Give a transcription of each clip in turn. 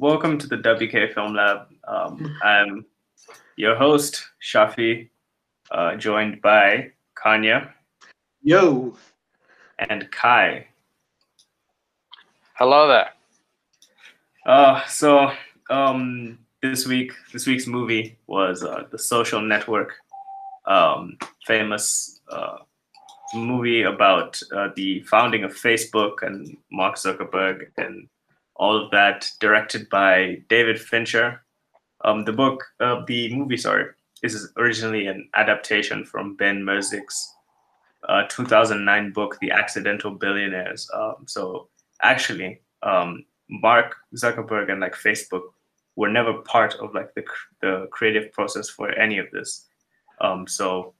welcome to the WK Film Lab. Um, I'm your host, Shafi, uh, joined by Khanya. Yo. And Kai. Hello there. Uh, so um, this week, this week's movie was uh, The Social Network, um, famous uh, movie about uh, the founding of Facebook and Mark Zuckerberg and all of that, directed by David Fincher. Um, the book, uh, the movie, sorry, is originally an adaptation from Ben Mezrich's uh, 2009 book, The Accidental Billionaires. Um, so actually, um, Mark Zuckerberg and like Facebook were never part of like the the creative process for any of this. Um, so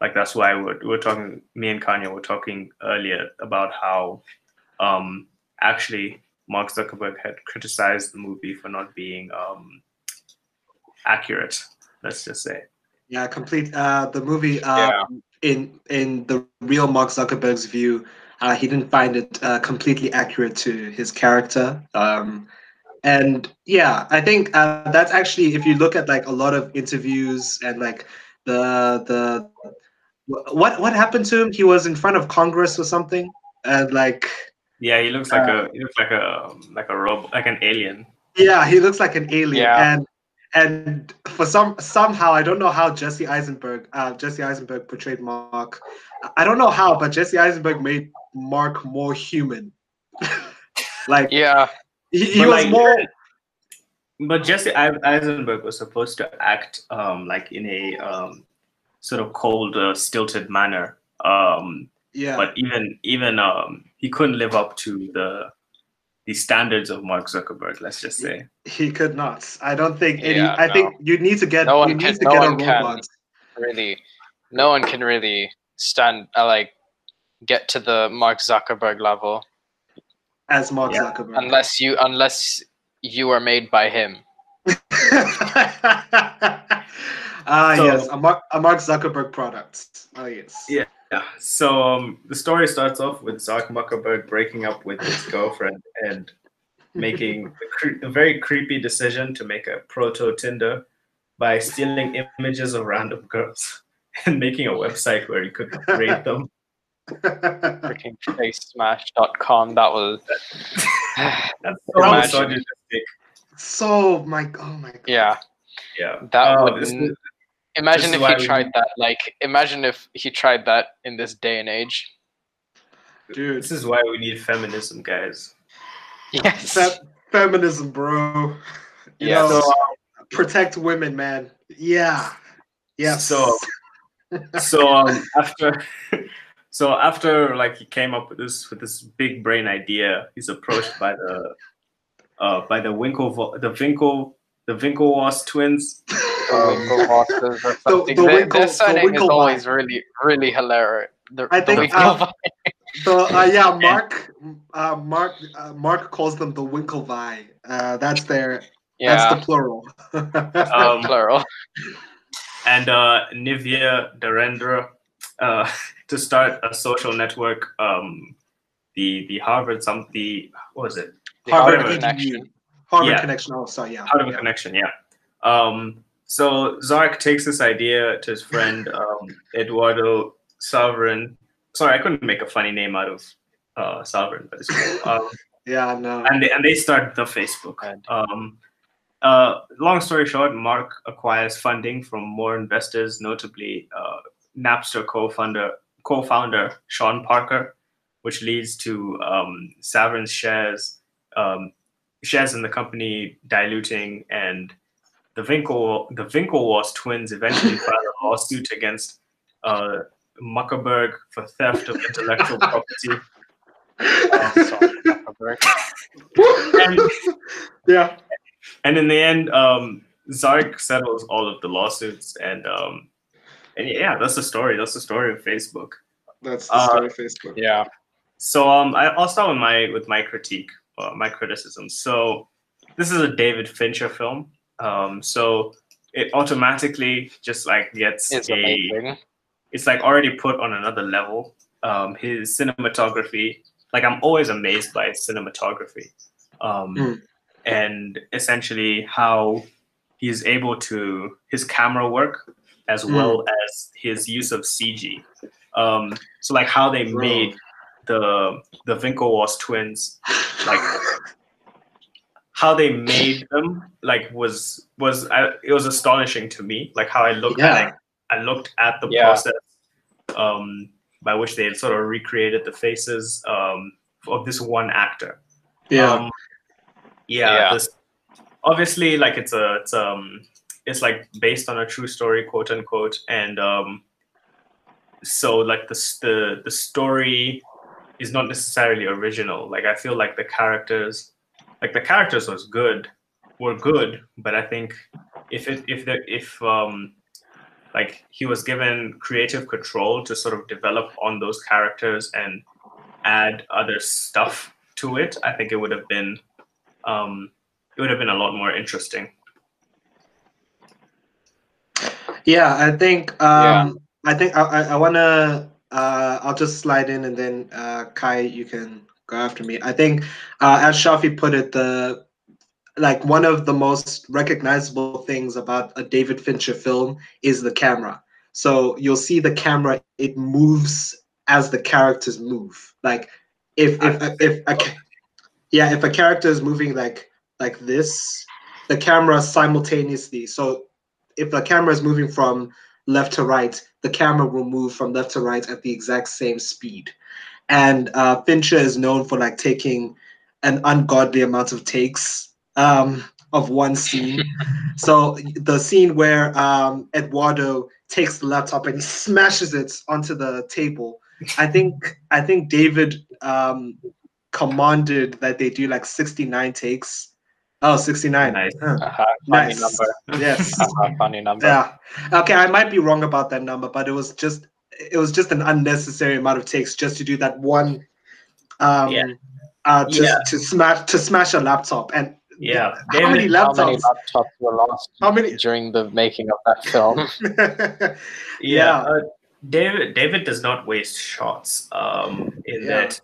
like that's why we're, we're talking. Me and Khanya were talking earlier about how um, actually Mark Zuckerberg had criticized the movie for not being um, accurate. Let's just say. Yeah, complete. Uh, the movie. Um, yeah. In in the real Mark Zuckerberg's view, uh, he didn't find it uh, completely accurate to his character. Um, and yeah, I think uh, that's actually if you look at like a lot of interviews and like the the what what happened to him? He was in front of Congress or something, and like yeah, he looks like uh, a he looks like a like a robot, like an alien. Yeah, he looks like an alien, yeah. and and for some somehow I don't know how Jesse Eisenberg uh, Jesse Eisenberg portrayed Mark. I don't know how, but Jesse Eisenberg made Mark more human. like yeah, he, he was like, more. But Jesse Eisenberg was supposed to act um, like in a um, sort of cold, uh, stilted manner. Um, yeah. But even even um, he couldn't live up to the the standards of Mark Zuckerberg. Let's just say he could not. I don't think any. Yeah, I no. think you need to get. No one can. no one can really. No one can really stand uh, like get to the Mark Zuckerberg level. As Mark yeah. Zuckerberg, unless you unless you are made by him. Ah, so, yes, a Mark, a Mark Zuckerberg product. Oh, yes. Yeah. Yeah. So um, the story starts off with Zark Zuckerberg breaking up with his girlfriend and making a, cre- a, very creepy decision to make a proto Tinder by stealing images of random girls and making a website where he could rate them. Freaking facesmash.com. That was. That's so misogynistic. So my oh my god. Yeah. Yeah. That oh, would Imagine if he tried that. Like, imagine if he tried that in this day and age. Dude, this is why we need feminism, guys. Yes. Fe- feminism, bro. You yeah. Know, so, uh, protect women, man. Yeah. Yeah. So, so um, after, so after like he came up with this with this big brain idea, he's approached by the, uh, by the Winkle the Winkle the Winklevoss twins. Winklevoss or something. The, the Winkle, their surname the is always really, really hilarious. The, I think uh, the uh, yeah, Mark, uh, Mark, uh, Mark calls them the Winklevi. Uh, that's their. Yeah. That's the plural. um, plural. And uh, Nivea Darendra uh, to start a social network. Um, the the Harvard some the what was it? The Harvard, Harvard connection. Harvard yeah. connection also, yeah. Harvard yeah. connection, yeah. Um, so Zark takes this idea to his friend um, Eduardo Salverin. Sorry, I couldn't make a funny name out of uh, Salverin, but it's cool. Um, yeah, no. And they, and they start the Facebook. Um, uh, long story short, Mark acquires funding from more investors, notably uh, Napster co-founder co-founder Sean Parker, which leads to um, Salverin's shares um, shares in the company diluting, and the Winkle the Winklevoss twins eventually filed a lawsuit against uh, Muckerberg for theft of intellectual property. Oh, sorry, and, yeah. And in the end, um, Zark settles all of the lawsuits, and um, and yeah, that's the story. That's the story of Facebook. That's the story uh, of Facebook. Yeah. So um, I, will start with my with my critique uh, my criticism. So this is a David Fincher film. Um, so it automatically just like gets it's a. Amazing. It's like already put on another level. Um, his cinematography, like I'm always amazed by his cinematography. Um, mm. and essentially how he's able to his camera work as Mm. well as his use of CG. Um, so like how they Bro. made the the Winklevoss twins, like how they made them, like was was I, it was astonishing to me. Like how I looked at Yeah. it, I looked at the Yeah. process um, by which they had sort of recreated the faces um, of this one actor. yeah. Um, yeah. Yeah. This, obviously, like it's a, it's um, it's like based on a true story, quote unquote, and um, so like the the the story is not necessarily original. Like I feel like the characters, like the characters was good, were good, but I think if it if the if um like he was given creative control to sort of develop on those characters and add other stuff to it, I think it would have been um, it would have been a lot more interesting. Yeah, I think Yeah. um I think I I, I wanna uh I'll just slide in and then uh Kai you can go after me. I think uh as Shafi put it, the like one of the most recognizable things about a David Fincher film is the camera. So you'll see the camera, it moves as the characters move. Like if if if a, yeah, if a character is moving like like this, the camera simultaneously. So if the camera is moving from left to right, the camera will move from left to right at the exact same speed. And uh, Fincher is known for like taking an ungodly amount of takes um, of one scene. so the scene where um, Eduardo takes the laptop and he smashes it onto the table. I think I think David um, commanded that they do like 69 takes. Oh, 69. Nice. Huh. Uh-huh, funny Nice. number. Yes. Uh-huh, funny number. Yeah. Okay, I might be wrong about that number, but it was just it was just an unnecessary amount of takes just to do that one um Yeah. uh just Yeah. to smash to smash a laptop and Yeah, how many laptops? How many laptops? laptops were lost How many during the making of that film? yeah. Yeah. Uh, David David does not waste shots. Um, in Yeah. that,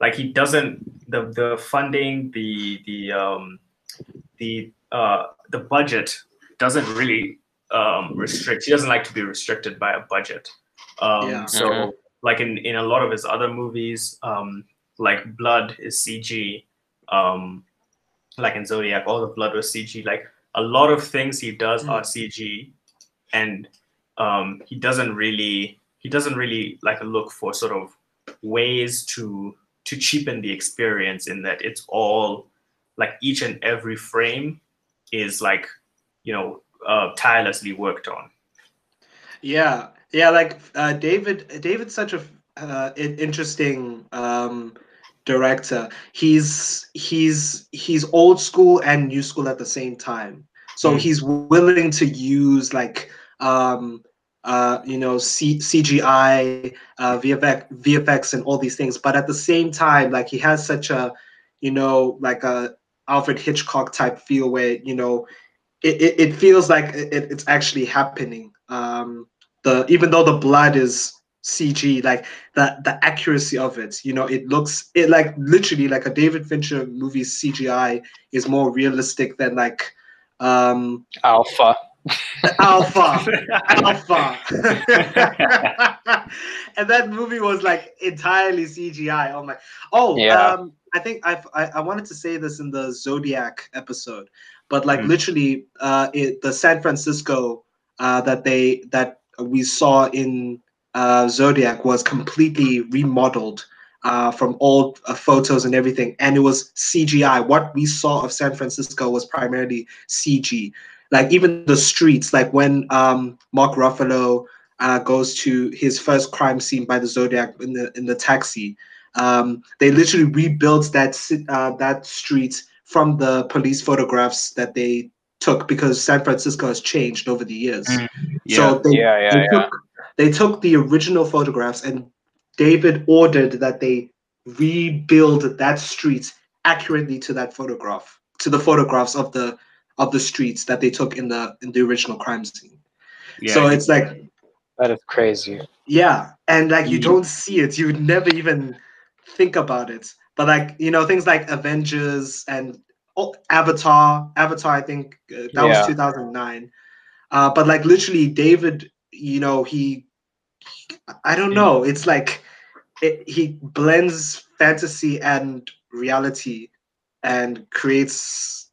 like he doesn't the the funding the the um the uh the budget doesn't really um restrict. He doesn't like to be restricted by a budget. Um, Yeah. so Mhm. like in in a lot of his other movies, um, like Blood is CG. Um, like in Zodiac, all the blood was CG. Like a lot of things he does Mm. are CG, and um, he doesn't really he doesn't really like look for sort of ways to to cheapen the experience in that it's all like each and every frame is like you know uh, tirelessly worked on. Yeah, yeah. Like uh, David, David's such a uh, interesting um, director. He's he's he's old school and new school at the same time. So Mm. he's willing to use like um, uh, you know C- CGI, uh, VFX, VFX, and all these things. But at the same time, like he has such a you know like a Alfred Hitchcock type feel where you know it, it, it feels like it, it's actually happening. Um, the even though the blood is CG, like the the accuracy of it, you know, it looks it like literally like a David Fincher movie CGI is more realistic than like um Alpha. Alpha. Alpha. and that movie was like entirely CGI. I'm like, oh, Yeah. um, I think I've, I I wanted to say this in the Zodiac episode, but like Hmm. literally, uh, it, the San Francisco uh, that they that we saw in uh, Zodiac was completely remodeled. Uh, from old uh, photos and everything, and it was CGI. What we saw of San Francisco was primarily CG like even the streets like when um mark ruffalo uh, goes to his first crime scene by the zodiac in the in the taxi um they literally rebuilt that uh, that street from the police photographs that they took because san francisco has changed over the years Mm, so they, Yeah, yeah, they yeah. took they took the original photographs and david ordered that they rebuild that street accurately to that photograph to the photographs of the of the streets that they took in the in the original crime scene yeah, so it's like That is crazy. yeah and like you Mm. don't see it you would never even think about it but like you know things like avengers and oh, Avatar, Avatar. I think uh, that yeah. was 2009. Uh, but like literally, David, you know, he, I don't know. It's like it, he blends fantasy and reality, and creates.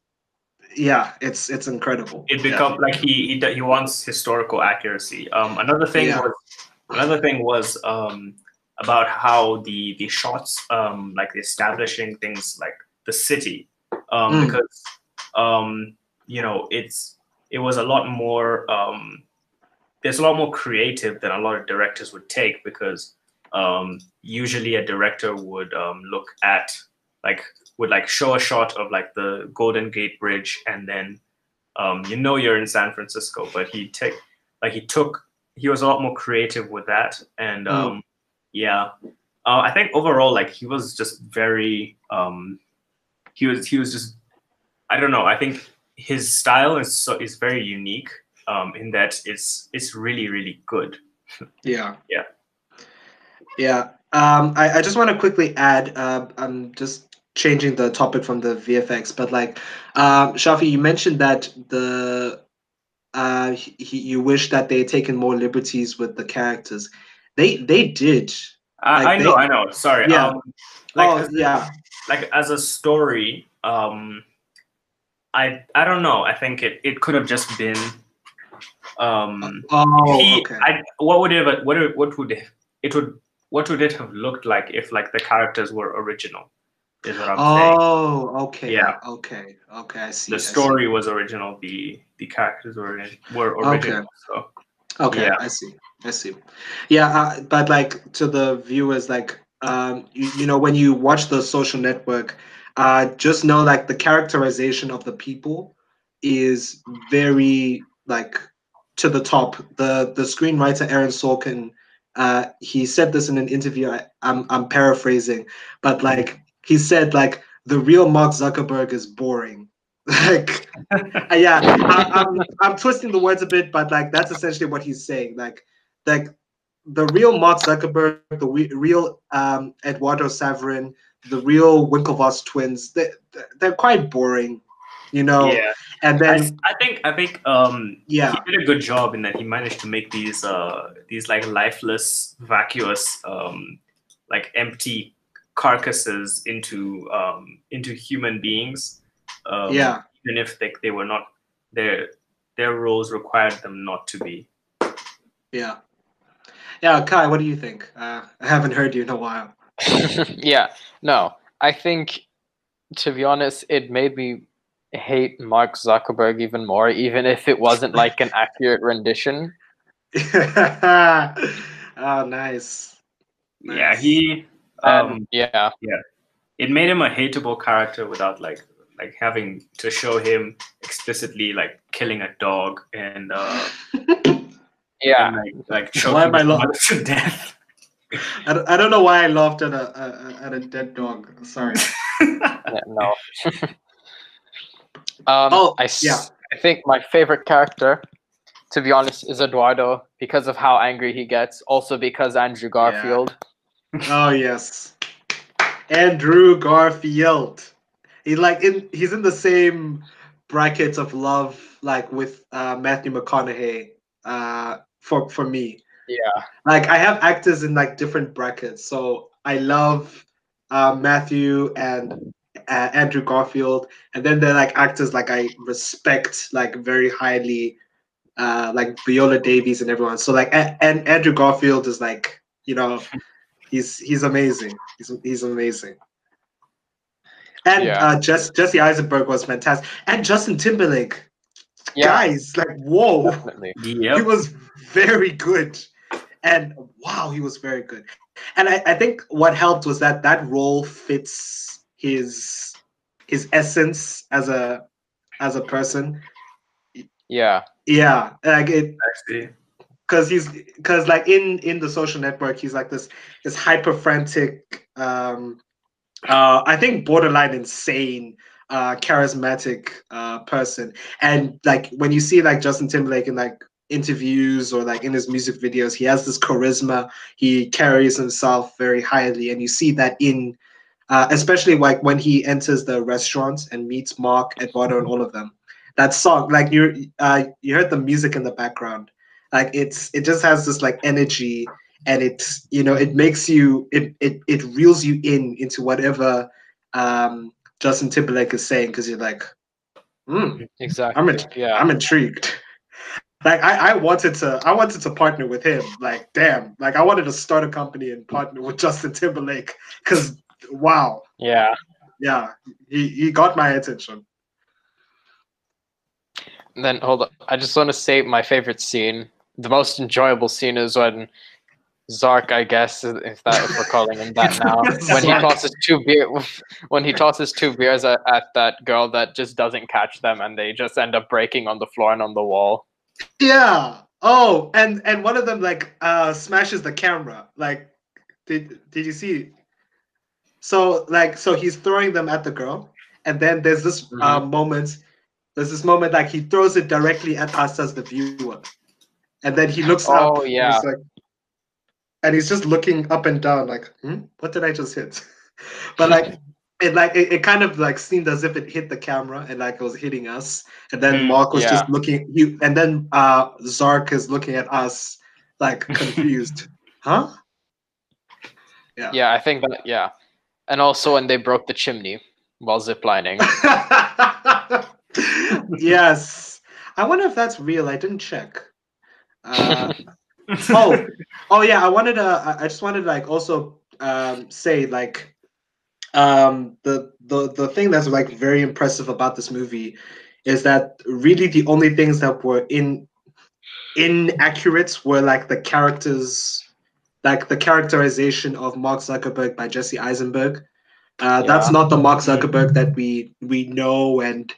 Yeah, it's it's incredible. It becomes yeah. like he, he he wants historical accuracy. Um, another thing yeah. was another thing was um about how the the shots um like establishing things like the city um mm. because um you know it's it was a lot more um there's a lot more creative than a lot of directors would take because um usually a director would um look at like would like show a shot of like the Golden Gate Bridge and then um you know you're in San Francisco but he take like he took he was a lot more creative with that and mm. um yeah, uh, I think overall, like he was just very, um, he was he was just, I don't know. I think his style is so is very unique um, in that it's it's really really good. yeah. Yeah. Yeah. Um, I, I just want to quickly add. Uh, I'm just changing the topic from the VFX, but like, uh, Shafi, you mentioned that the uh, he, you wish that they had taken more liberties with the characters. They they did. I, like I know, they, I know. Sorry. Yeah. Um, like, oh, yeah. Like as a story, um, I I don't know. I think it, it could have just been. Um, oh, he, okay. I, what would it have, what what would it, it would what would it have looked like if like the characters were original? Is what I'm oh, saying. Oh, okay. Yeah. Okay. Okay. I see. The story see. was original. The the characters were were original. Okay. So. Okay. Yeah. I see. I see. Yeah, uh, but like to the viewers, like um, you, you know, when you watch the social network, uh, just know like the characterization of the people is very like to the top. The the screenwriter Aaron Sorkin, uh, he said this in an interview. I, I'm I'm paraphrasing, but like he said like the real Mark Zuckerberg is boring. like yeah, I, I'm I'm twisting the words a bit, but like that's essentially what he's saying. Like like the real Mark Zuckerberg, the real um, Eduardo Saverin, the real Winklevoss twins, they, they're quite boring, you know. Yeah. And then I, I think I think um, yeah, he did a good job in that he managed to make these uh, these like lifeless, vacuous, um, like empty carcasses into um, into human beings. Um, yeah. Even if they, they were not their their roles required them not to be. Yeah. Yeah, Kai, what do you think? Uh, I haven't heard you in a while. yeah, no, I think to be honest, it made me hate Mark Zuckerberg even more, even if it wasn't like an accurate rendition. oh, nice. nice. Yeah, he. Um, um, yeah, yeah. It made him a hateable character without like like having to show him explicitly like killing a dog and uh yeah, and, like, like choking why am I laughing to death. I don't, I don't know why I laughed at a, a at a dead dog. Sorry. no. um, oh, I, yeah. I think my favorite character, to be honest, is Eduardo because of how angry he gets. Also because Andrew Garfield. Yeah. oh yes, Andrew Garfield. He like in he's in the same brackets of love like with uh, Matthew McConaughey uh, for for me. Yeah. Like I have actors in like different brackets. So I love uh, Matthew and uh, Andrew Garfield, and then they're like actors like I respect like very highly, uh, like Viola Davis and everyone. So like and, and Andrew Garfield is like you know, he's he's amazing. He's he's amazing. And yeah. uh, Jess, Jesse Eisenberg was fantastic, and Justin Timberlake yeah. guys, like whoa, yep. he was very good, and wow, he was very good. And I, I think what helped was that that role fits his his essence as a as a person. Yeah, yeah, like it. Because he's because like in in the social network, he's like this this hyper frantic, um, uh, I think borderline insane uh, charismatic uh, person. And like when you see like Justin Timberlake in like interviews or like in his music videos, he has this charisma. He carries himself very highly, and you see that in uh, especially like when he enters the restaurant and meets Mark, Eduardo, and all of them. That song, like you, uh, you heard the music in the background. Like it's, it just has this like energy, and it's, you know, it makes you, it, it, it reels you in into whatever um, Justin Timberlake is saying because you're like, mm, exactly. I'm, yeah. I'm intrigued. like I, I wanted to I wanted to partner with him. Like damn, like I wanted to start a company and partner with Justin Timberlake because wow. Yeah. Yeah. He he got my attention. then hold on. I just want to say my favorite scene, the most enjoyable scene is when Zark, I guess, if that if we're calling him that now, when he tosses two beer, when he tosses two beers at, at that girl that just doesn't catch them, and they just end up breaking on the floor and on the wall. Yeah. Oh, and and one of them like uh smashes the camera. Like, did did you see? So like so he's throwing them at the girl, and then there's this mm-hmm. uh, moment. There's this moment like he throws it directly at us as the viewer, and then he looks oh, up. yeah. And he's, like, and he's just looking up and down like, hmm? what did I just hit? but like it like it, it, kind of like seemed as if it hit the camera and like it was hitting us. And then mm, mark was yeah. just looking you and then uh zark is looking at us like confused. Huh? Yeah. Yeah i think that yeah. And also when they broke the chimney while ziplining. Yes. I wonder if that's real. I didn't check. Uh, oh oh yeah i wanted to i just wanted to like also um say like um, the the the thing that's like very impressive about this movie is that really the only things that were in inaccurate were like the characters, like the characterization of Mark Zuckerberg by Jesse Eisenberg. Uh, yeah. That's not the Mark Zuckerberg that we we know and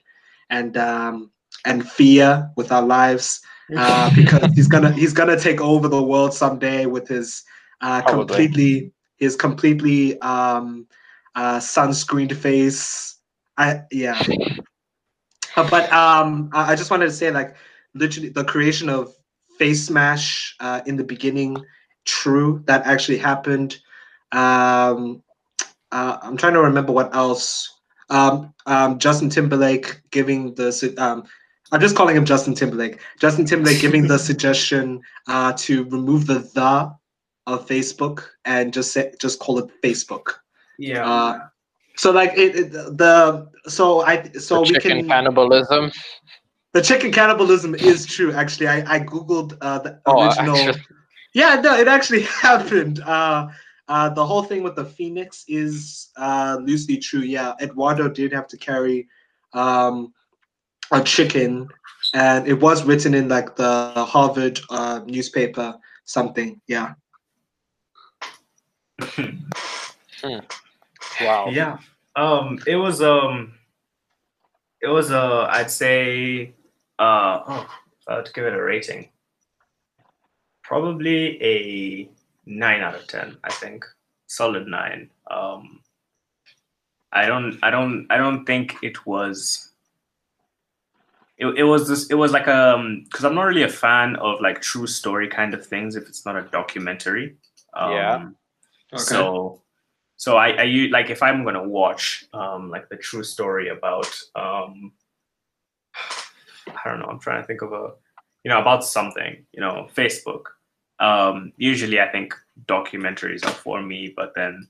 and um, and fear with our lives uh, because he's gonna he's gonna take over the world someday with his uh, completely his completely um, uh, sunscreened face. I yeah. Uh, but um, I just wanted to say like literally the creation of Face Smash uh, in the beginning, true that actually happened. Um, uh, I'm trying to remember what else. Um, um, Justin Timberlake giving the um, I'm just calling him Justin Timberlake. Justin Timberlake giving the suggestion uh, to remove the the of Facebook and just say just call it Facebook. Yeah. Uh, so like it, it, the so I so the we can cannibalism. The chicken cannibalism is true. Actually, I I googled uh, the oh, original. Actually. Yeah, no, it actually happened. Uh, uh, the whole thing with the phoenix is uh, loosely true. Yeah, Eduardo did have to carry um, a chicken, and it was written in like the Harvard uh, newspaper something. Yeah. Hmm. Wow. Yeah. Um, it was um, it was uh, I'd say uh, oh, I had to give it a rating, probably a nine out of ten. I think solid nine. Um, I don't, I don't, I don't think it was. It, it was this. It was like um, because I'm not really a fan of like true story kind of things. If it's not a documentary. Um, yeah. Okay. So so I, I like if I'm gonna watch um, like the true story about um, I don't know I'm trying to think of a you know about something you know Facebook um, usually I think documentaries are for me but then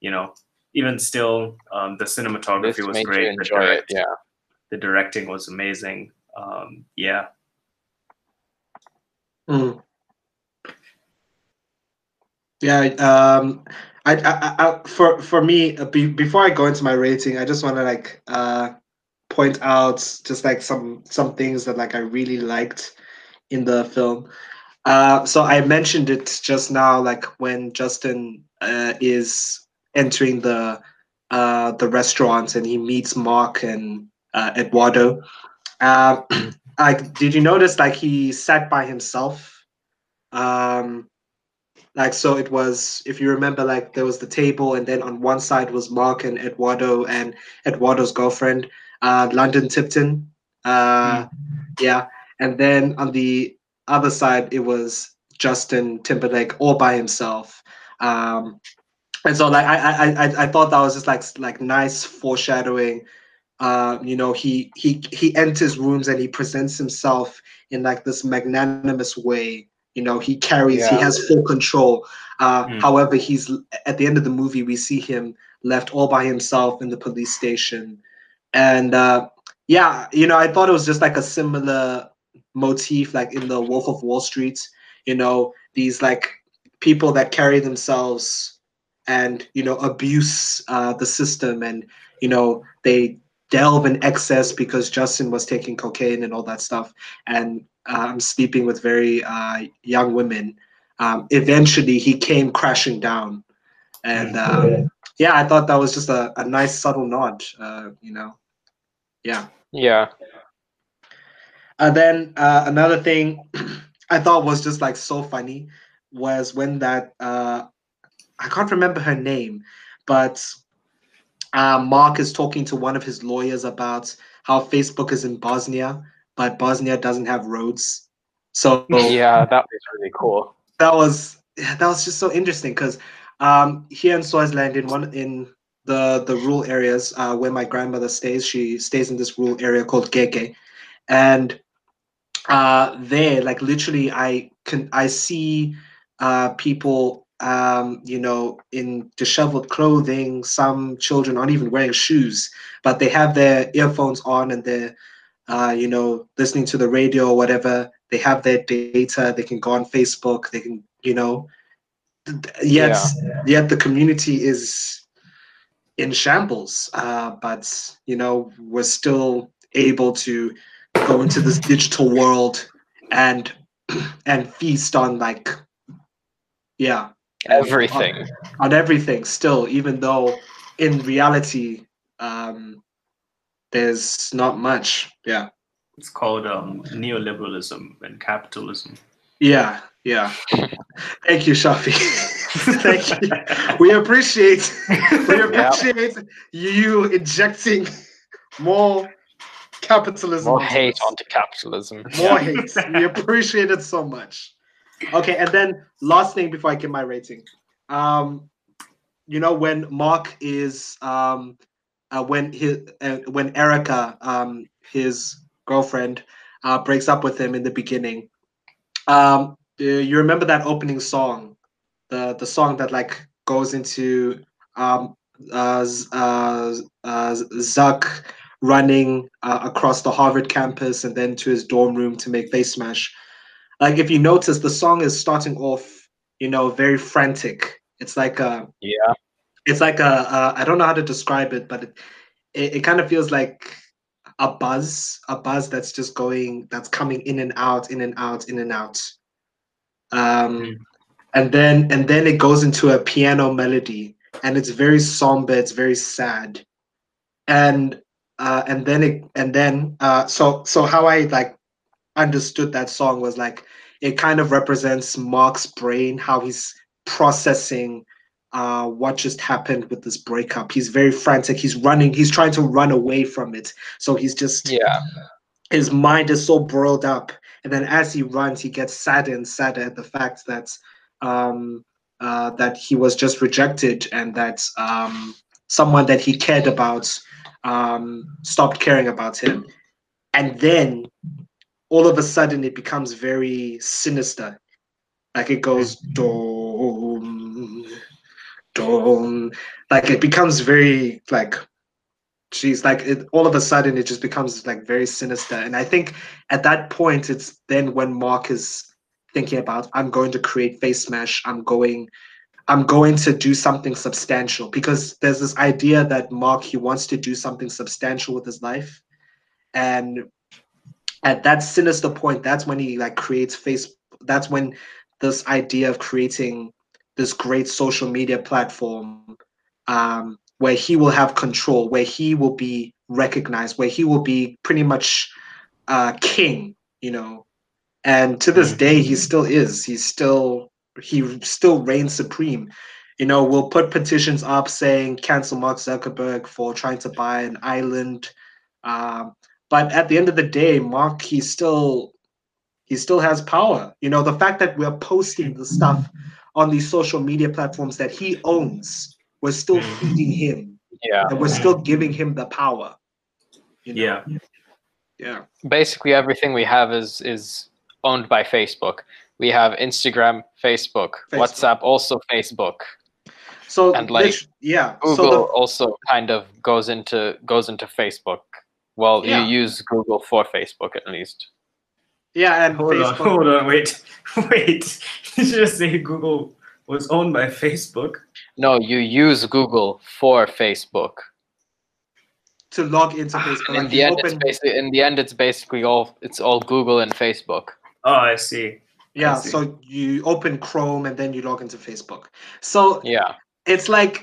you know even still um, the cinematography this was great the, direct, it, yeah the directing was amazing um, yeah mm. yeah um I, I, I, for for me, uh, be, before I go into my rating, I just want to like uh, point out just like some some things that like I really liked in the film. Uh, so I mentioned it just now, like when Justin uh, is entering the uh, the restaurant and he meets Mark and uh, Eduardo. Uh, like, did you notice like he sat by himself? Um, like so it was if you remember like there was the table and then on one side was mark and eduardo and eduardo's girlfriend uh london tipton uh mm. yeah and then on the other side it was justin timberlake all by himself um and so like I I I, I thought that was just like like nice foreshadowing. Uh, you know, he he he enters rooms and he presents himself in like this magnanimous way. You know, he carries, yeah. he has full control. Uh, mm. However, he's at the end of the movie, we see him left all by himself in the police station, and uh, yeah, you know, I thought it was just like a similar motif, like in the Wolf of Wall Street. You know, these like people that carry themselves and you know abuse uh, the system and you know they delve in excess because justin was taking cocaine and all that stuff. And um, sleeping with very uh, young women. Um, eventually he came crashing down. And um, yeah. i thought that was just a, a nice subtle nod uh, you know. Yeah. Yeah. And then uh, another thing i thought was just like so funny was when that uh, I can't remember her name, but uh, Mark is talking to one of his lawyers about how Facebook is in Bosnia, but Bosnia doesn't have roads. So yeah, that was really cool. That was that was just so interesting because um, here in Swaziland, in one in the the rural areas uh, where my grandmother stays, she stays in this rural area called Gege, and uh, there, like literally, I can I see uh, people um, you know, in disheveled clothing. Some children aren't even wearing shoes, but they have their earphones on and they're, uh, you know, listening to the radio or whatever. They have their data. They can go on Facebook. They can, you know, yet yeah. yet the community is in shambles. Uh, but you know, we're still able to go into this digital world and and feast on like yeah everything. On, on, everything still even though in reality um there's not much. Yeah. It's called um neoliberalism and capitalism. Yeah yeah. Thank you shafi. Thank you. We appreciate we appreciate you injecting more capitalism more hate onto capitalism. More hate. We appreciate it so much Okay, and then last thing before I give my rating. Um, you know when Mark is um, uh, when his uh, when Erica, um, his girlfriend, uh, breaks up with him in the beginning. Um, you remember that opening song, the the song that like goes into um, uh, uh, uh, Zuck running uh, across the Harvard campus and then to his dorm room to make Face Smash like if you notice the song is starting off you know very frantic. It's like a yeah. it's like a a I don't know how to describe it but it, it, it kind of feels like a buzz a buzz that's just going that's coming in and out in and out in and out. Um mm. and then and then it goes into a piano melody and it's very somber it's very sad. And uh and then it and then uh so so how i like understood that song was like it kind of represents Mark's brain, how he's processing uh, what just happened with this breakup. He's very frantic. He's running. He's trying to run away from it. So he's just yeah. His mind is so broiled up, and then as he runs, he gets sadder and sadder at the fact that um, uh, that he was just rejected and that um, someone that he cared about um, stopped caring about him. And then all of a sudden it becomes very sinister. Like it goes dom, dom. Like it becomes very like she's like it, all of a sudden it just becomes like very sinister. And I think at that point it's then when Mark is thinking about I'm going to create face mesh. I'm going I'm going to do something substantial because there's this idea that Mark he wants to do something substantial with his life. And at that sinister point, that's when he like creates face. That's when this idea of creating this great social media platform um, where he will have control, where he will be recognized, where he will be pretty much uh, king, you know. And to this day, he still is. He's still he still reigns supreme. You know, we'll put petitions up saying cancel Mark Zuckerberg for trying to buy an island. Um, but at the end of the day, Mark, he still he still has power. You know, the fact that we're posting the stuff on these social media platforms that he owns, we're still Mm. feeding him Yeah. and we're still giving him the power. you know? Yeah. Yeah. Basically, everything we have is is owned by Facebook. We have Instagram, Facebook, Facebook. WhatsApp, also Facebook. So And, like, yeah. Google So the, also kind of goes into goes into Facebook. Well, Yeah. you use Google for Facebook at least. yeah, and Hold on, Facebook. hold on, wait, wait. Did you just say Google was owned by Facebook? No, you use Google for Facebook. to log into Facebook. And in like the you end, it's basically in the end, it's basically all it's all Google and Facebook. Oh, I see. yeah, see. so you open Chrome and then you log into Facebook. So Yeah, it's like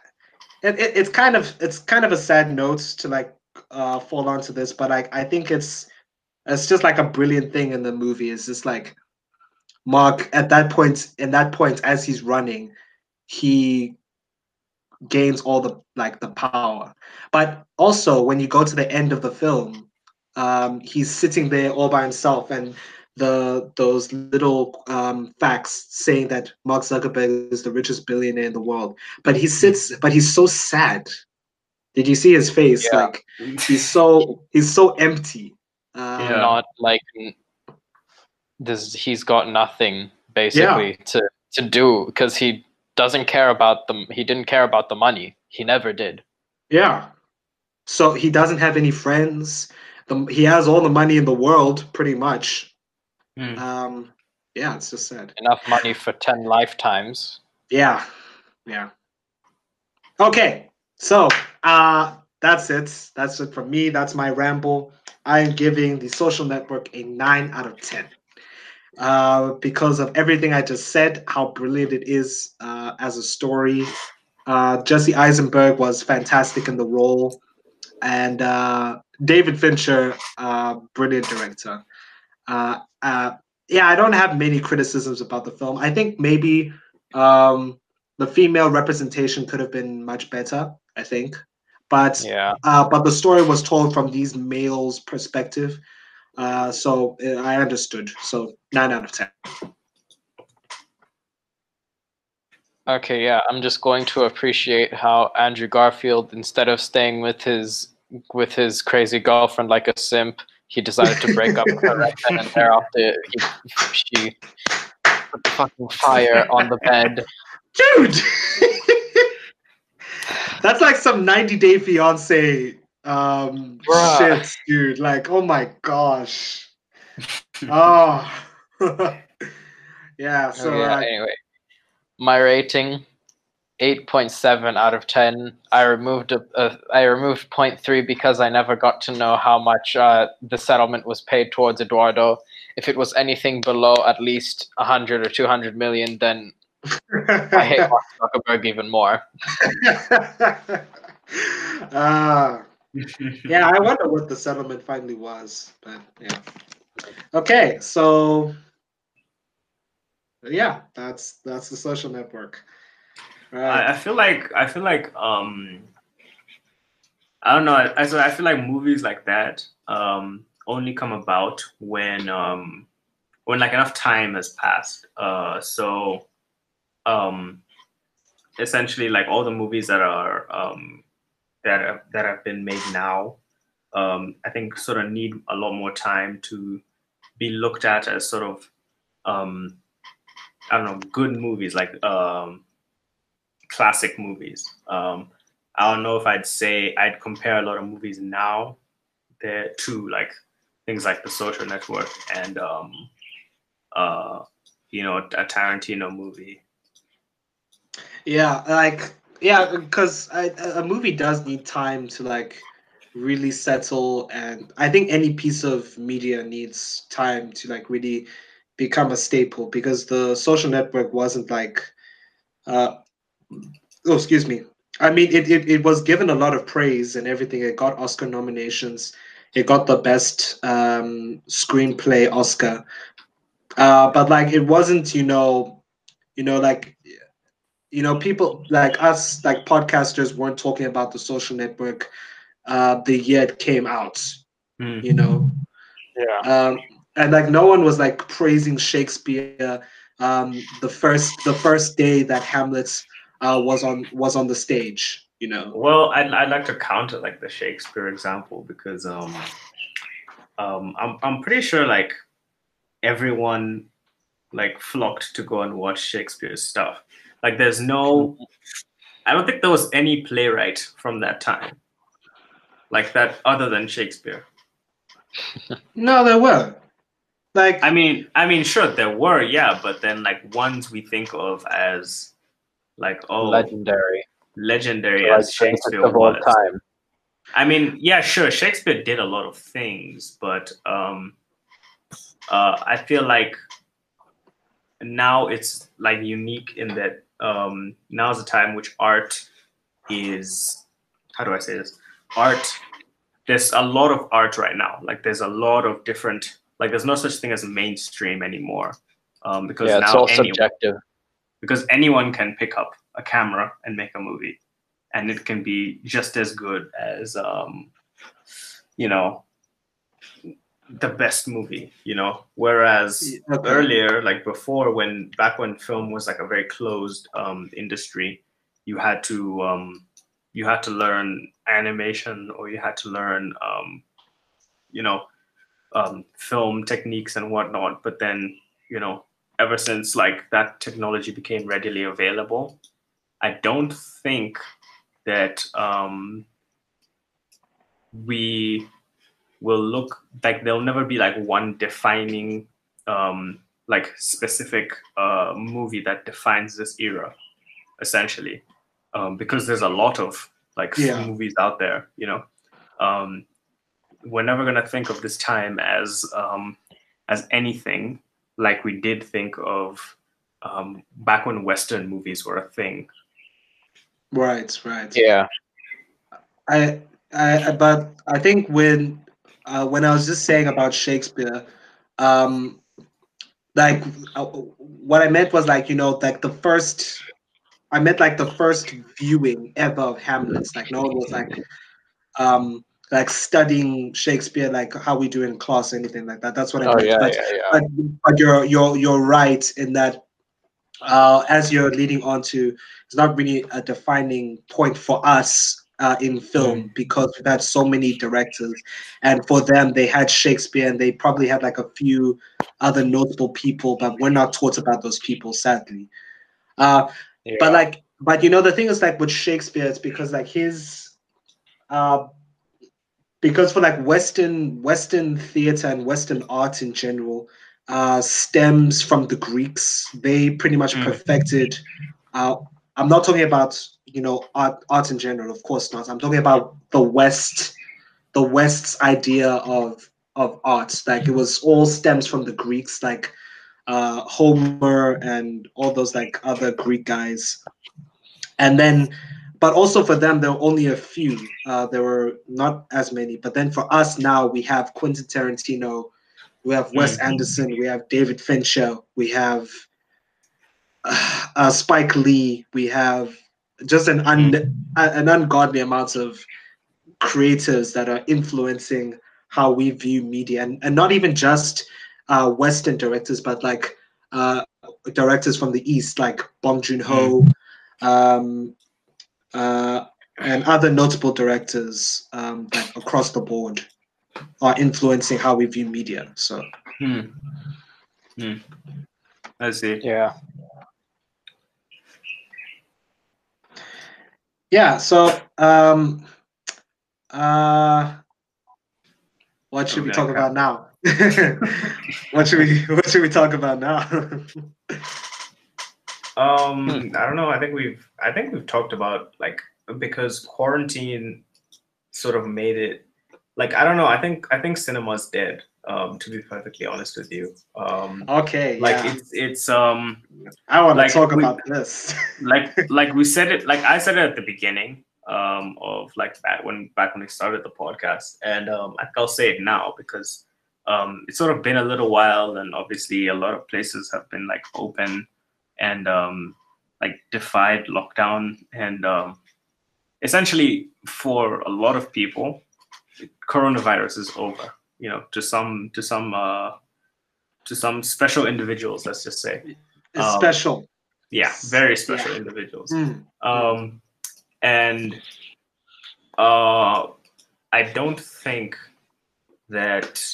it, it, it's kind of it's kind of a sad note to like uh fall onto this, but like I think it's it's just like a brilliant thing in the movie. It's just like Mark at that point in that point as he's running, he gains all the like the power. But also when you go to the end of the film, um, he's sitting there all by himself and the those little um, facts saying that Mark Zuckerberg is the richest billionaire in the world. But he sits, but he's so sad. Did you see his face? Yeah. Like he's so he's so empty. Um, Yeah. not like n- this. He's got nothing basically to to do because he doesn't care about them. He didn't care about the money. He never did. Yeah. So he doesn't have any friends. The, he has all the money in the world, pretty much. Hmm. Um, yeah, it's just sad. Enough money for ten lifetimes. Yeah, yeah. Okay, so uh, that's it. That's it from me. That's my ramble. I am giving the social network a nine out of ten. Uh, because of everything I just said, how brilliant it is uh, as a story. Uh, Jesse Eisenberg was fantastic in the role, and uh, David Fincher, uh, brilliant director. Uh, uh, yeah, I don't have many criticisms about the film. I think maybe um, the female representation could have been much better. I think, but Yeah, uh, but the story was told from these males' perspective, uh, so uh, I understood. So nine out of ten. Okay, yeah, I'm just going to appreciate how Andrew Garfield, instead of staying with his with his crazy girlfriend like a simp, he decided to break up with her right then and there after he, she put the fucking fire on the bed. dude. That's like some 90 Day Fiance um Bruh. shit, dude. Like, oh my gosh. oh. yeah. So Oh, yeah, uh, anyway, my rating. 8.7 out of 10. I removed a, a I removed 0.3 because I never got to know how much uh, the settlement was paid towards Eduardo. If it was anything below at least 100 or 200 million, then I hate Mark Zuckerberg even more. Ah, yeah, I wonder what the settlement finally was, but yeah. Okay, so yeah, that's that's the social network. All right. I, I feel like I feel like um I don't know. I, I so I feel like movies like that um only come about when um when like enough time has passed. Uh so um essentially like all the movies that are um that have, that have been made now um I think sort of need a lot more time to be looked at as sort of um I don't know good movies like um classic movies. Um, I don't know if I'd say I'd compare a lot of movies now there to like things like The Social Network and um, uh, you know a Tarantino movie. Yeah, like yeah, because a movie does need time to like really settle, and I think any piece of media needs time to like really become a staple. Because the Social Network wasn't like, uh, oh, excuse me. I mean, it, it it was given a lot of praise and everything. It got Oscar nominations. It got the best um, screenplay Oscar. Uh, but like, it wasn't, you know, you know, like you know people like us like podcasters weren't talking about the social network uh the year it came out Hmm. you know Yeah. um and like no one was like praising shakespeare um the first the first day that hamlet uh, was on was on the stage. You know. Well, I'd, I'd like to counter like the Shakespeare example because um, um, I'm I'm pretty sure like everyone like flocked to go and watch Shakespeare's stuff. Like, there's no, I don't think there was any playwright from that time like that other than Shakespeare. no, there were. Like, I mean, I mean, sure, there were, yeah, but then like ones we think of as like oh legendary, legendary so, as Shakespeare of all time. I mean, yeah, sure, Shakespeare did a lot of things, but um, uh, I feel like now it's like unique in that um, now's the time which art is how do I say this? Art, there's a lot of art right now. Like there's a lot of different like there's no such thing as mainstream anymore. Um, because yeah, it's now all anyone, subjective. Because anyone can pick up a camera and make a movie, and it can be just as good as um, you know the best movie, you know. Whereas okay. earlier, like before, when back when film was like a very closed um, industry, you had to um, you had to learn animation or you had to learn, um, you know, um, film techniques and whatnot. But then, you know, ever since like that technology became readily available, I don't think that um, we will look like there'll never be like one defining um, like specific uh, movie that defines this era essentially. Um, because there's a lot of like yeah. movies out there you know? Um, we're never going to think of this time as um, as anything like we did think of um, back when western movies were a thing. Right right. Yeah. I, I but i think when uh, when I was just saying about Shakespeare, um, like uh, what I meant was like you know like the first, I meant like the first viewing ever of Hamlet. Like no one was like, um, like studying Shakespeare like how we do in class or anything like that. That's what I oh, meant. Yeah, but, yeah, yeah. but, but you're you're you're right in that uh, as you're leading on to, it's not really a defining point for us uh, in film because we've had so many directors, and for them they had Shakespeare and they probably had like a few other notable people, but we're not taught about those people, sadly. Uh, yeah. But like, but you know, the thing is like with Shakespeare, it's because like his, uh, because for like Western Western theater and Western art in general, uh, stems from the Greeks. They pretty much mm. perfected. Uh, I'm not talking about you know art art in general of course not. I'm talking about the west the west's idea of of art. Like it was all stems from the greeks like uh homer and all those like other greek guys. And then but also for them there were only a few. Uh there were not as many. But then for us now we have quentin tarantino we have wes mm-hmm. anderson we have david fincher we have uh, spike lee we have just an un, mm. an ungodly amount of creators that are influencing how we view media and, and not even just uh, western directors but like uh, directors from the east like bong joon-ho mm. um, uh, and other notable directors um, across the board are influencing how we view media so hmm. Hmm. i see yeah yeah so um uh what should we talk about now? What should we what should we talk about now? Um i don't know i think we've i think we've talked about like because quarantine sort of made it like i don't know i think i think cinema's dead um, to be perfectly honest with you. Um, okay. Like yeah. it's it's um. I want like to talk we, about this. like like we said it like I said it at the beginning um of like back when back when we started the podcast, and um I'll say it now because um it's sort of been a little while, and obviously a lot of places have been like open and um like defied lockdown, and um essentially for a lot of people, coronavirus is over you know to some to some uh to some special individuals let's just say um, special yeah, very special yeah. individuals. Mm. Um, and uh, I don't think that.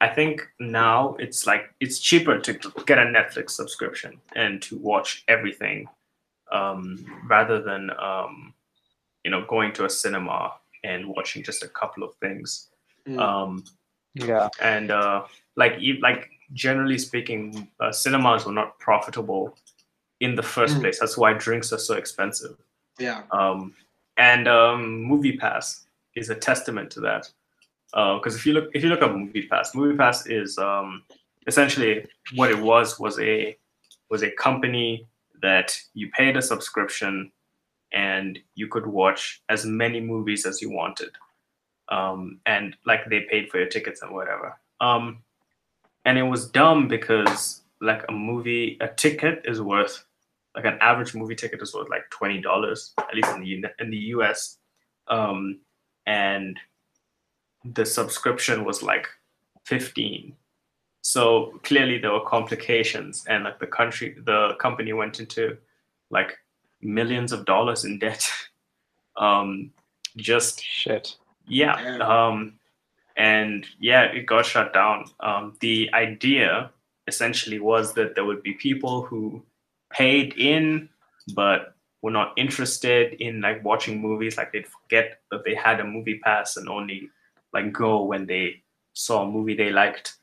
I think now it's like it's cheaper to get a Netflix subscription and to watch everything um, rather than um, you know going to a cinema and watching just a couple of things. Mm. Um, yeah, and uh, like like generally speaking, uh, cinemas were not profitable in the first Mm. place. That's why drinks are so expensive. Yeah. Um, and um, Movie Pass is a testament to that. Because if you look if you look at Movie Pass, Movie Pass is um, essentially what it was was a was a company that you paid a subscription and you could watch as many movies as you wanted. Um, and like they paid for your tickets and whatever. Um, and it was dumb because like a movie, a ticket is worth like an average movie ticket is worth like twenty dollars, at least in the in the U.S. Um, and the subscription was like fifteen. So clearly there were complications, and like the country, the company went into like millions of dollars in debt. um, just shit. Yeah. Um, and yeah, it got shut down. Um, the idea essentially was that there would be people who paid in but were not interested in like watching movies like they'd forget that they had a movie pass and only like go when they saw a movie they liked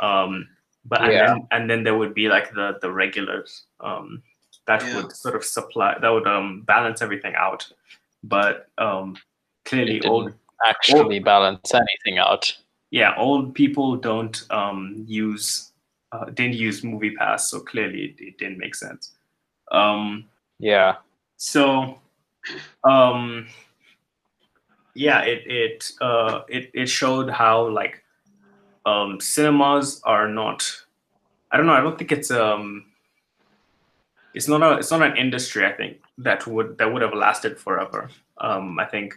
um but and, Yeah. then, and then there would be like the the regulars um that Yeah. would sort of supply that would um balance everything out but um clearly It old actually balance anything out. yeah old people don't um use uh, didn't use movie pass so clearly it, it didn't make sense um Yeah. so um yeah it it uh it, it showed how like um cinemas are not i don't know i don't think it's um it's not a it's not an industry i think that would that would have lasted forever um i think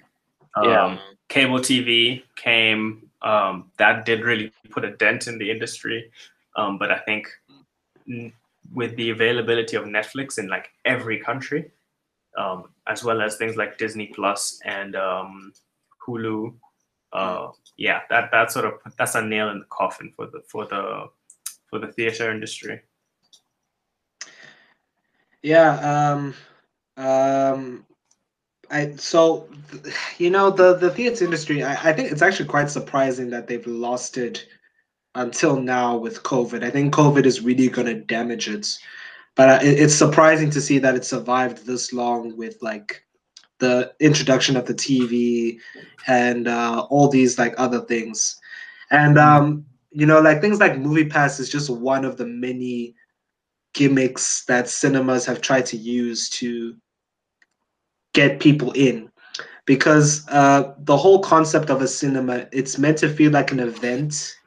um, Yeah. Cable tv came um that did really put a dent in the industry um but i think n- with the availability of netflix in like every country um, as well as things like Disney Plus and um, Hulu. Uh, yeah, that that sort of that's a nail in the coffin for the for the for the theater industry. Yeah. Um, um, I so you know the the theater industry. I, I think it's actually quite surprising that they've lost it until now with COVID. I think COVID is really going to damage it, but uh, it, it's surprising to see that it survived this long with like the introduction of the TV and uh, all these like other things, and um, you know like things like Movie Pass is just one of the many gimmicks that cinemas have tried to use to get people in. Because uh, the whole concept of a cinema it's meant to feel like an event.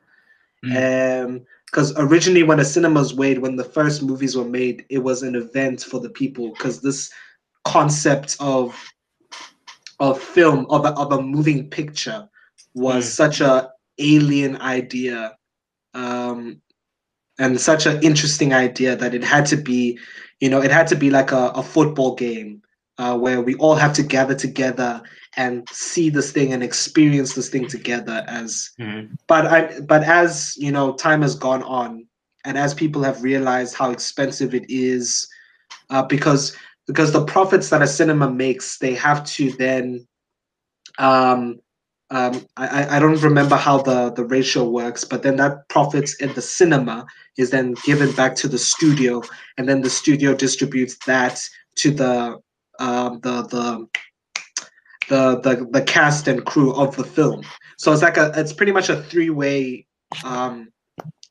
Um because originally when a cinema was made when the first movies were made it was an event for the people. Because this concept of of film of a, of a moving picture was Mm. such a alien idea um and such an interesting idea that it had to be you know it had to be like a, a football game uh, where we all have to gather together and see this thing and experience this thing together as Mhm. but I but as you know time has gone on and as people have realized how expensive it is uh, because because the profits that a cinema makes they have to then um um, I, I- I don't remember how the, the ratio works, but then that profits in the cinema is then given back to the studio, and then the studio distributes that to the um, the, the the the the cast and crew of the film. So it's like a it's pretty much a three way um,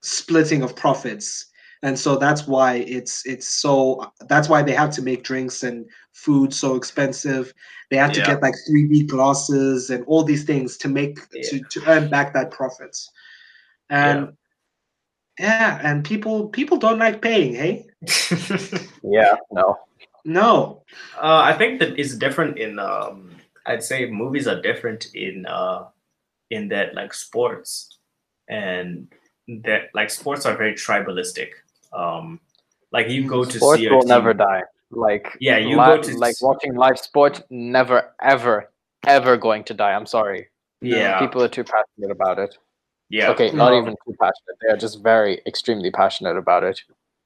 splitting of profits, and so that's why it's it's so that's why they have to make drinks and food so expensive. They have to Yeah. get like 3D glasses and all these things to make Yeah. to, to earn back that profits. And yeah. and people people don't like paying, hey? Yeah. No. No. Uh, I think that it's different in. Um, I'd say movies are different in uh, in that like sports, and that like sports are very tribalistic. Um, like you go to Sports see a will team- never die. Like Yeah, you li- go to like watching live sports never, ever, ever going to die. I'm sorry. Yeah, People are too passionate about it. yeah, Okay, not No. even too passionate. They are just very extremely passionate about it.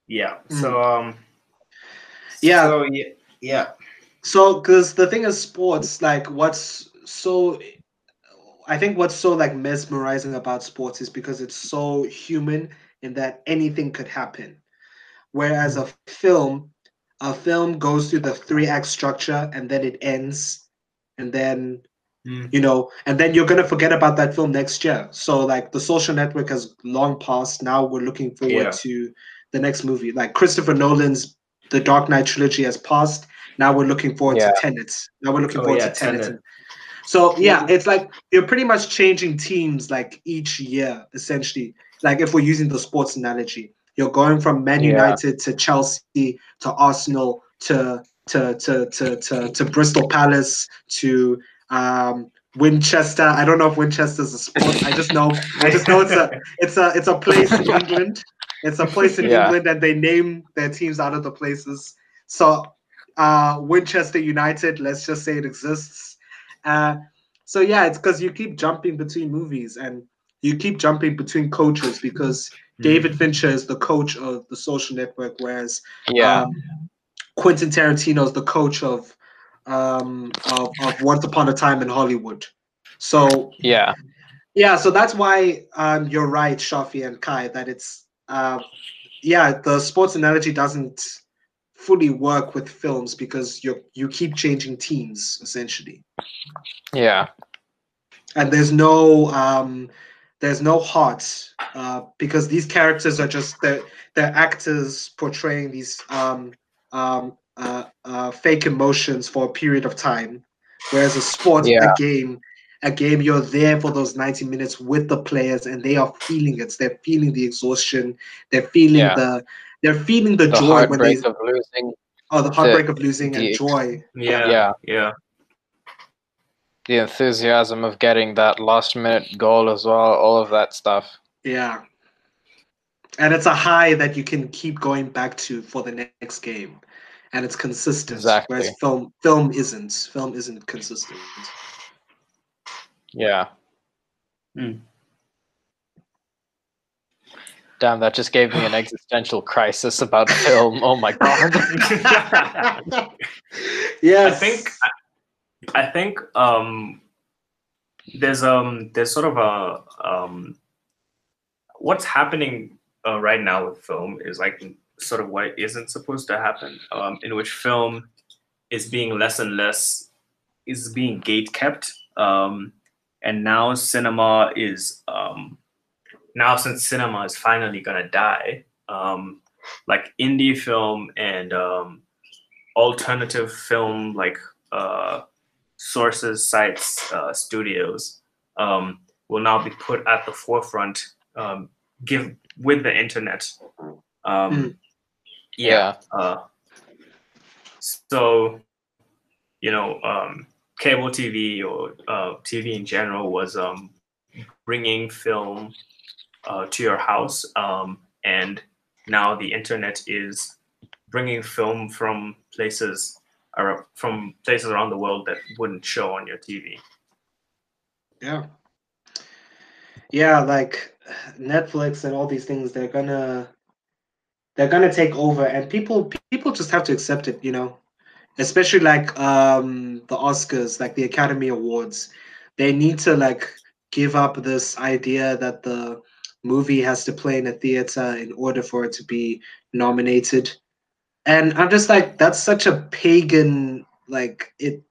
yeah. Mm. So um, Yeah. so, yeah, yeah. So, because the thing is, sports, like, what's so, I think what's so like mesmerizing about sports is because it's so human in that anything could happen. Whereas a film, a film goes through the three act structure and then it ends, and then Mm. you know, and then you're gonna forget about that film next year. So, like, the social network has long passed. Now we're looking forward Yeah. to the next movie. Like Christopher Nolan's The Dark Knight trilogy has passed. Now we're looking forward Yeah. to Tenet. Now we're looking Oh, forward yeah, to Tenet. Tenet. So yeah, it's like you're pretty much changing teams like each year, essentially. Like if we're using the sports analogy, you're going from Man Yeah. United to Chelsea to Arsenal to to to to to, to Crystal Palace to um, Winchester. I don't know if Winchester's a sport. I just know I just know it's a it's a it's a place in England. It's a place in Yeah. England, and they name their teams out of the places. So uh, Winchester United, let's just say it exists. Uh, so yeah, it's because you keep jumping between movies and you keep jumping between coaches because Mm. David Fincher is the coach of the Social Network, whereas Yeah, um, Quentin Tarantino is the coach of, um, of of Once Upon a Time in Hollywood. So yeah, yeah, so that's why um, you're right, Shafi and Kai, that it's uh, yeah, the sports analogy doesn't fully work with films because you you keep changing teams essentially, yeah, and there's no um, there's no heart uh, because these characters are just they're, they're actors portraying these um, um, uh, uh, fake emotions for a period of time, whereas a sport, Yeah. a game, a game, you're there for those 90 minutes with the players, and they are feeling it. They're feeling the exhaustion. They're feeling Yeah. the they're feeling the, the joy when they heartbreak of losing. oh the heartbreak of losing and joy. yeah, Yeah. yeah. the enthusiasm of getting that last minute goal as well, all of that stuff. Yeah. And it's a high that you can keep going back to for the next game. And it's consistent. Exactly. Whereas film film isn't. Film isn't consistent. Yeah. Hmm. Damn, that just gave me an existential crisis about film. Oh my god. yeah. I think I think um there's um there's sort of a um what's happening uh, right now with film is like sort of what isn't supposed to happen um in which film is being less and less is being gate kept um and now cinema is um now since cinema is finally gonna die um like indie film and um alternative film like uh sources sites uh studios um will now be put at the forefront um give with the internet um Mm. yeah uh so you know um cable tv or uh tv in general was um bringing film uh, to your house um and now the internet is bringing film from places or from places around the world that wouldn't show on your tv Yeah. Yeah, like Netflix and all these things, they're gonna they're gonna take over and people people just have to accept it, you know. Especially like um the Oscars, like the Academy Awards. They need to like give up this idea that the movie has to play in a theater in order for it to be nominated. And I'm just like, that's such a pagan like it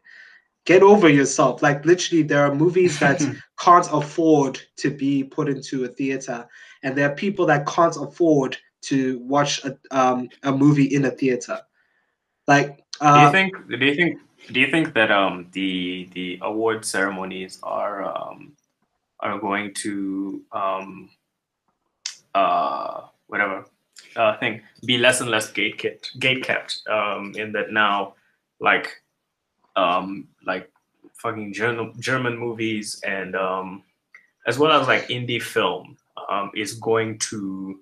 get over yourself. Like literally there are movies that can't afford to be put into a theater, and there are people that can't afford to watch a, um, a movie in a theater. Like, do uh, you think do you think do you think that um the the award ceremonies are um are going to um uh whatever uh thing be less and less gate kept gate kept um in that now like um like fucking German German movies and um as well as like indie film um is going to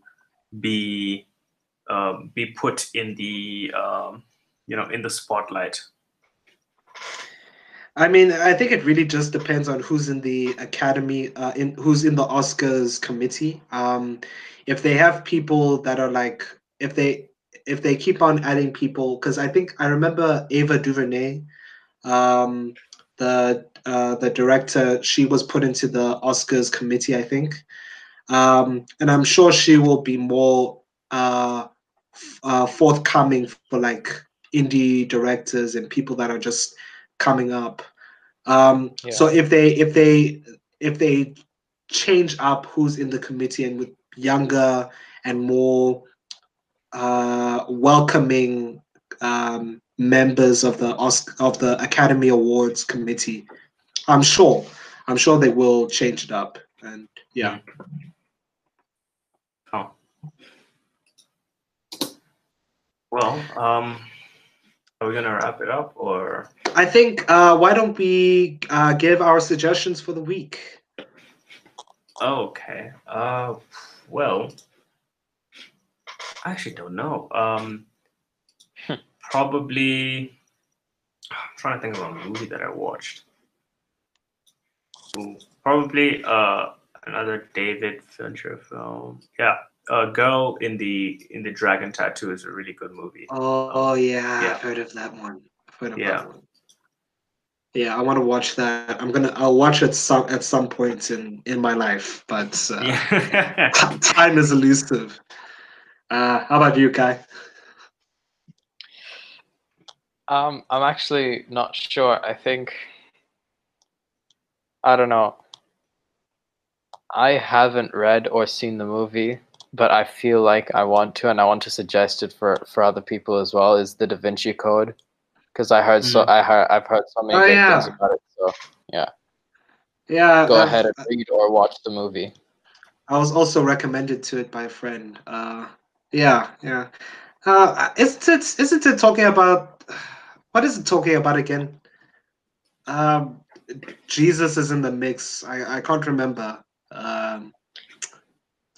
be um, be put in the um, you know in the spotlight? I mean, I think it really just depends on who's in the Academy, uh, in who's in the Oscars committee. Um, if they have people that are like, if they if they keep on adding people, because I think I remember Ava DuVernay, um, the uh, the director, she was put into the Oscars committee, I think, um, and I'm sure she will be more uh, uh, forthcoming for like indie directors and people that are just coming up. Um, yeah. So if they if they if they change up who's in the committee and with younger and more uh, welcoming um, members of the of the Academy Awards committee, I'm sure I'm sure they will change it up. And yeah. Oh. Well, um, are we gonna wrap it up or? I think uh, why don't we uh, give our suggestions for the week? Okay. Uh, well, I actually don't know. Um, hmm. probably. I'm trying to think of a movie that I watched. Ooh, probably uh, another David Fincher film. Yeah, uh, Girl in the in the Dragon Tattoo is a really good movie. Oh, oh yeah, yeah, I've heard of that one. I've heard of yeah. that one. Yeah, I want to watch that. I'm gonna. I'll watch it some at some point in in my life, but uh, yeah. time is elusive. Uh, how about you, Kai? Um, I'm actually not sure. I think I don't know. I haven't read or seen the movie, but I feel like I want to, and I want to suggest it for for other people as well. Is the Da Vinci Code? Because I heard mm. so I heard I've heard so many oh, good yeah. things about it. So yeah, yeah. Go ahead and read or watch the movie. I was also recommended to it by a friend. Uh, yeah, yeah. Uh, isn't it isn't it talking about what is it talking about again? Um, Jesus is in the mix. I, I can't remember. Um,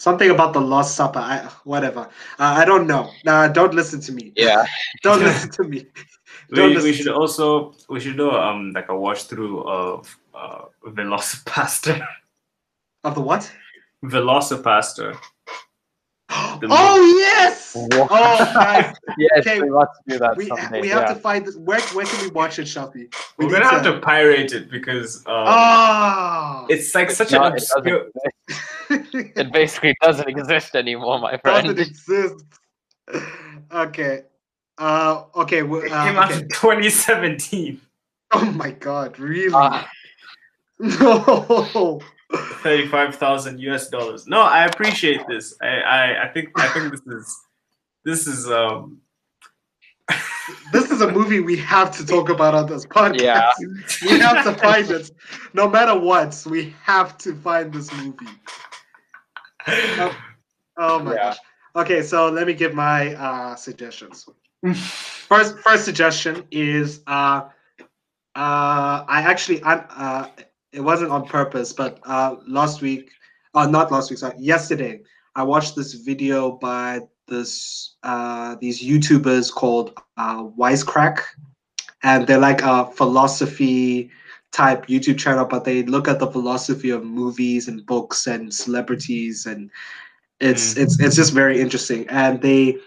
Something about the Last Supper. I, whatever. Uh, I don't know. Nah, don't listen to me. Yeah. don't listen to me. Don't we, we should also we should do um like a watch through of uh VelociPastor. Of the what? VelociPastor. oh yes! Oh nice. yes, okay. we want to do that. We, someday, we have yeah. to find this. Where where can we watch it, Shafi? We are gonna have to pirate it because um, oh, it's like such an obscure. It, it basically doesn't exist anymore, my friend. Doesn't exist. Okay. Uh, okay. Well, uh, it came out in 2017. Oh my god! Really? Uh, no. 35,000 US dollars. No, I appreciate this. I, I, I think I think this is this is um this is a movie we have to talk about on this podcast. Yeah. we have to find it. No matter what, we have to find this movie. Oh, oh my yeah. gosh. Okay, so let me give my uh, suggestions. first, first suggestion is uh, uh, I actually I, uh, it wasn't on purpose, but uh, last week, uh, not last week, sorry, yesterday, I watched this video by this uh, these YouTubers called uh, Wisecrack, and they're like a philosophy type YouTube channel, but they look at the philosophy of movies and books and celebrities, and it's mm. it's it's just very interesting. And they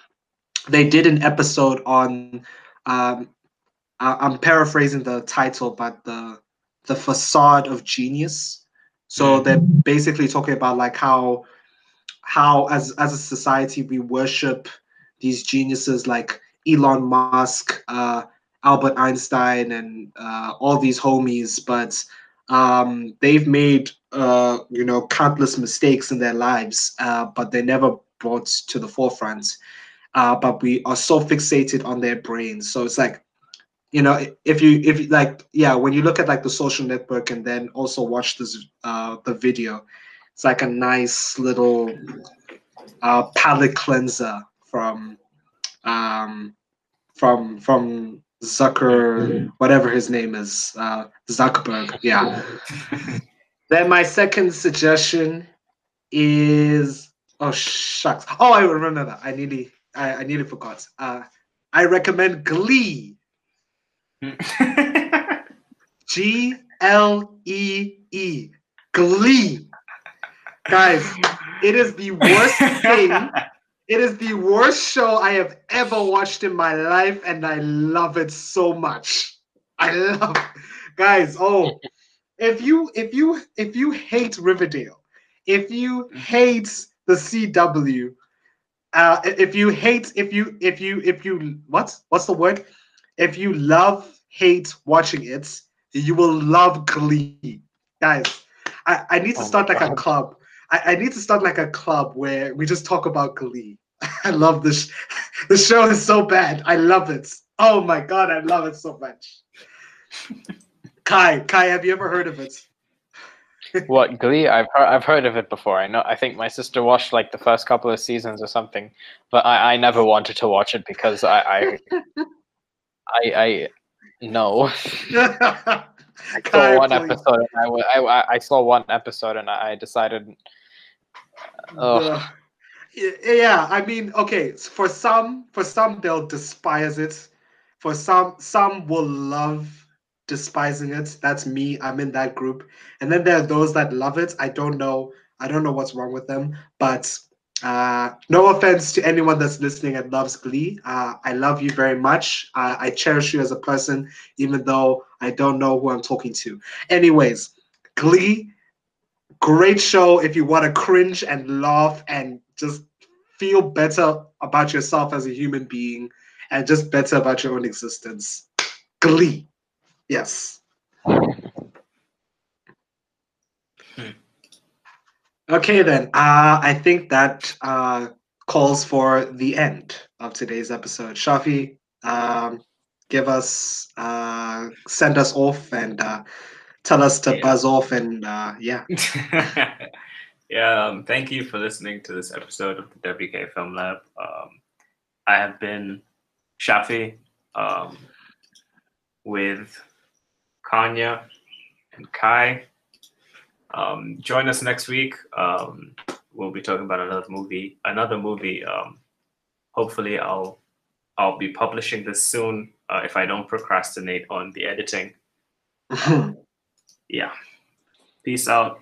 they did an episode on um, I'm paraphrasing the title, but the the facade of genius. So mm. they're basically talking about like how how as as a society we worship these geniuses like Elon Musk, uh, Albert Einstein, and uh, all these homies, but um, they've made uh, you know countless mistakes in their lives, uh, but they never brought to the forefront. Uh, but we are so fixated on their brains, so it's like you know if you if like yeah when you look at like the social network and then also watch this uh the video it's like a nice little uh palate cleanser from um from from zucker whatever his name is uh zuckerberg yeah then my second suggestion is oh shucks oh i remember that i nearly I, I nearly forgot. Uh, I recommend Glee. G L E E. Glee. Guys, it is the worst thing. It is the worst show I have ever watched in my life, and I love it so much. I love guys. Oh, if you if you if you hate Riverdale, if you hate the CW, uh, if you hate if you if you if you what what's the word? If you love hate watching it, you will love Glee, guys. I, I need to Oh start my like a club. I, I need to start like a club where we just talk about Glee. I love this. The show is so bad. I love it. Oh my god, I love it so much. Kai, Kai, have you ever heard of it? What Glee? I've heard, I've heard of it before. I know. I think my sister watched like the first couple of seasons or something, but I, I never wanted to watch it because I I I, I no. I saw one please. episode and I, I, I- saw one episode and I decided. Oh, Ugh. Yeah i mean okay for some for some they'll despise it for some some will love despising it that's me i'm in that group and then there are those that love it i don't know i don't know what's wrong with them but uh no offense to anyone that's listening and loves glee uh i love you very much uh, i cherish you as a person even though i don't know who i'm talking to anyways glee great show if you want to cringe and laugh and just feel better about yourself as a human being and just better about your own existence. Glee. Yes. Okay, then. Uh, I think that uh, calls for the end of today's episode. Shafi, um, give us, uh, send us off and uh, tell us to Yeah. buzz off and uh, yeah. yeah, um, thank you for listening to this episode of the WK Film Lab. Um, I have been Shafi um, with Khanya and Kai. Um, join us next week. Um, we'll be talking about another movie. Another movie. Um, hopefully, I'll I'll be publishing this soon uh, if I don't procrastinate on the editing. Yeah. Peace out.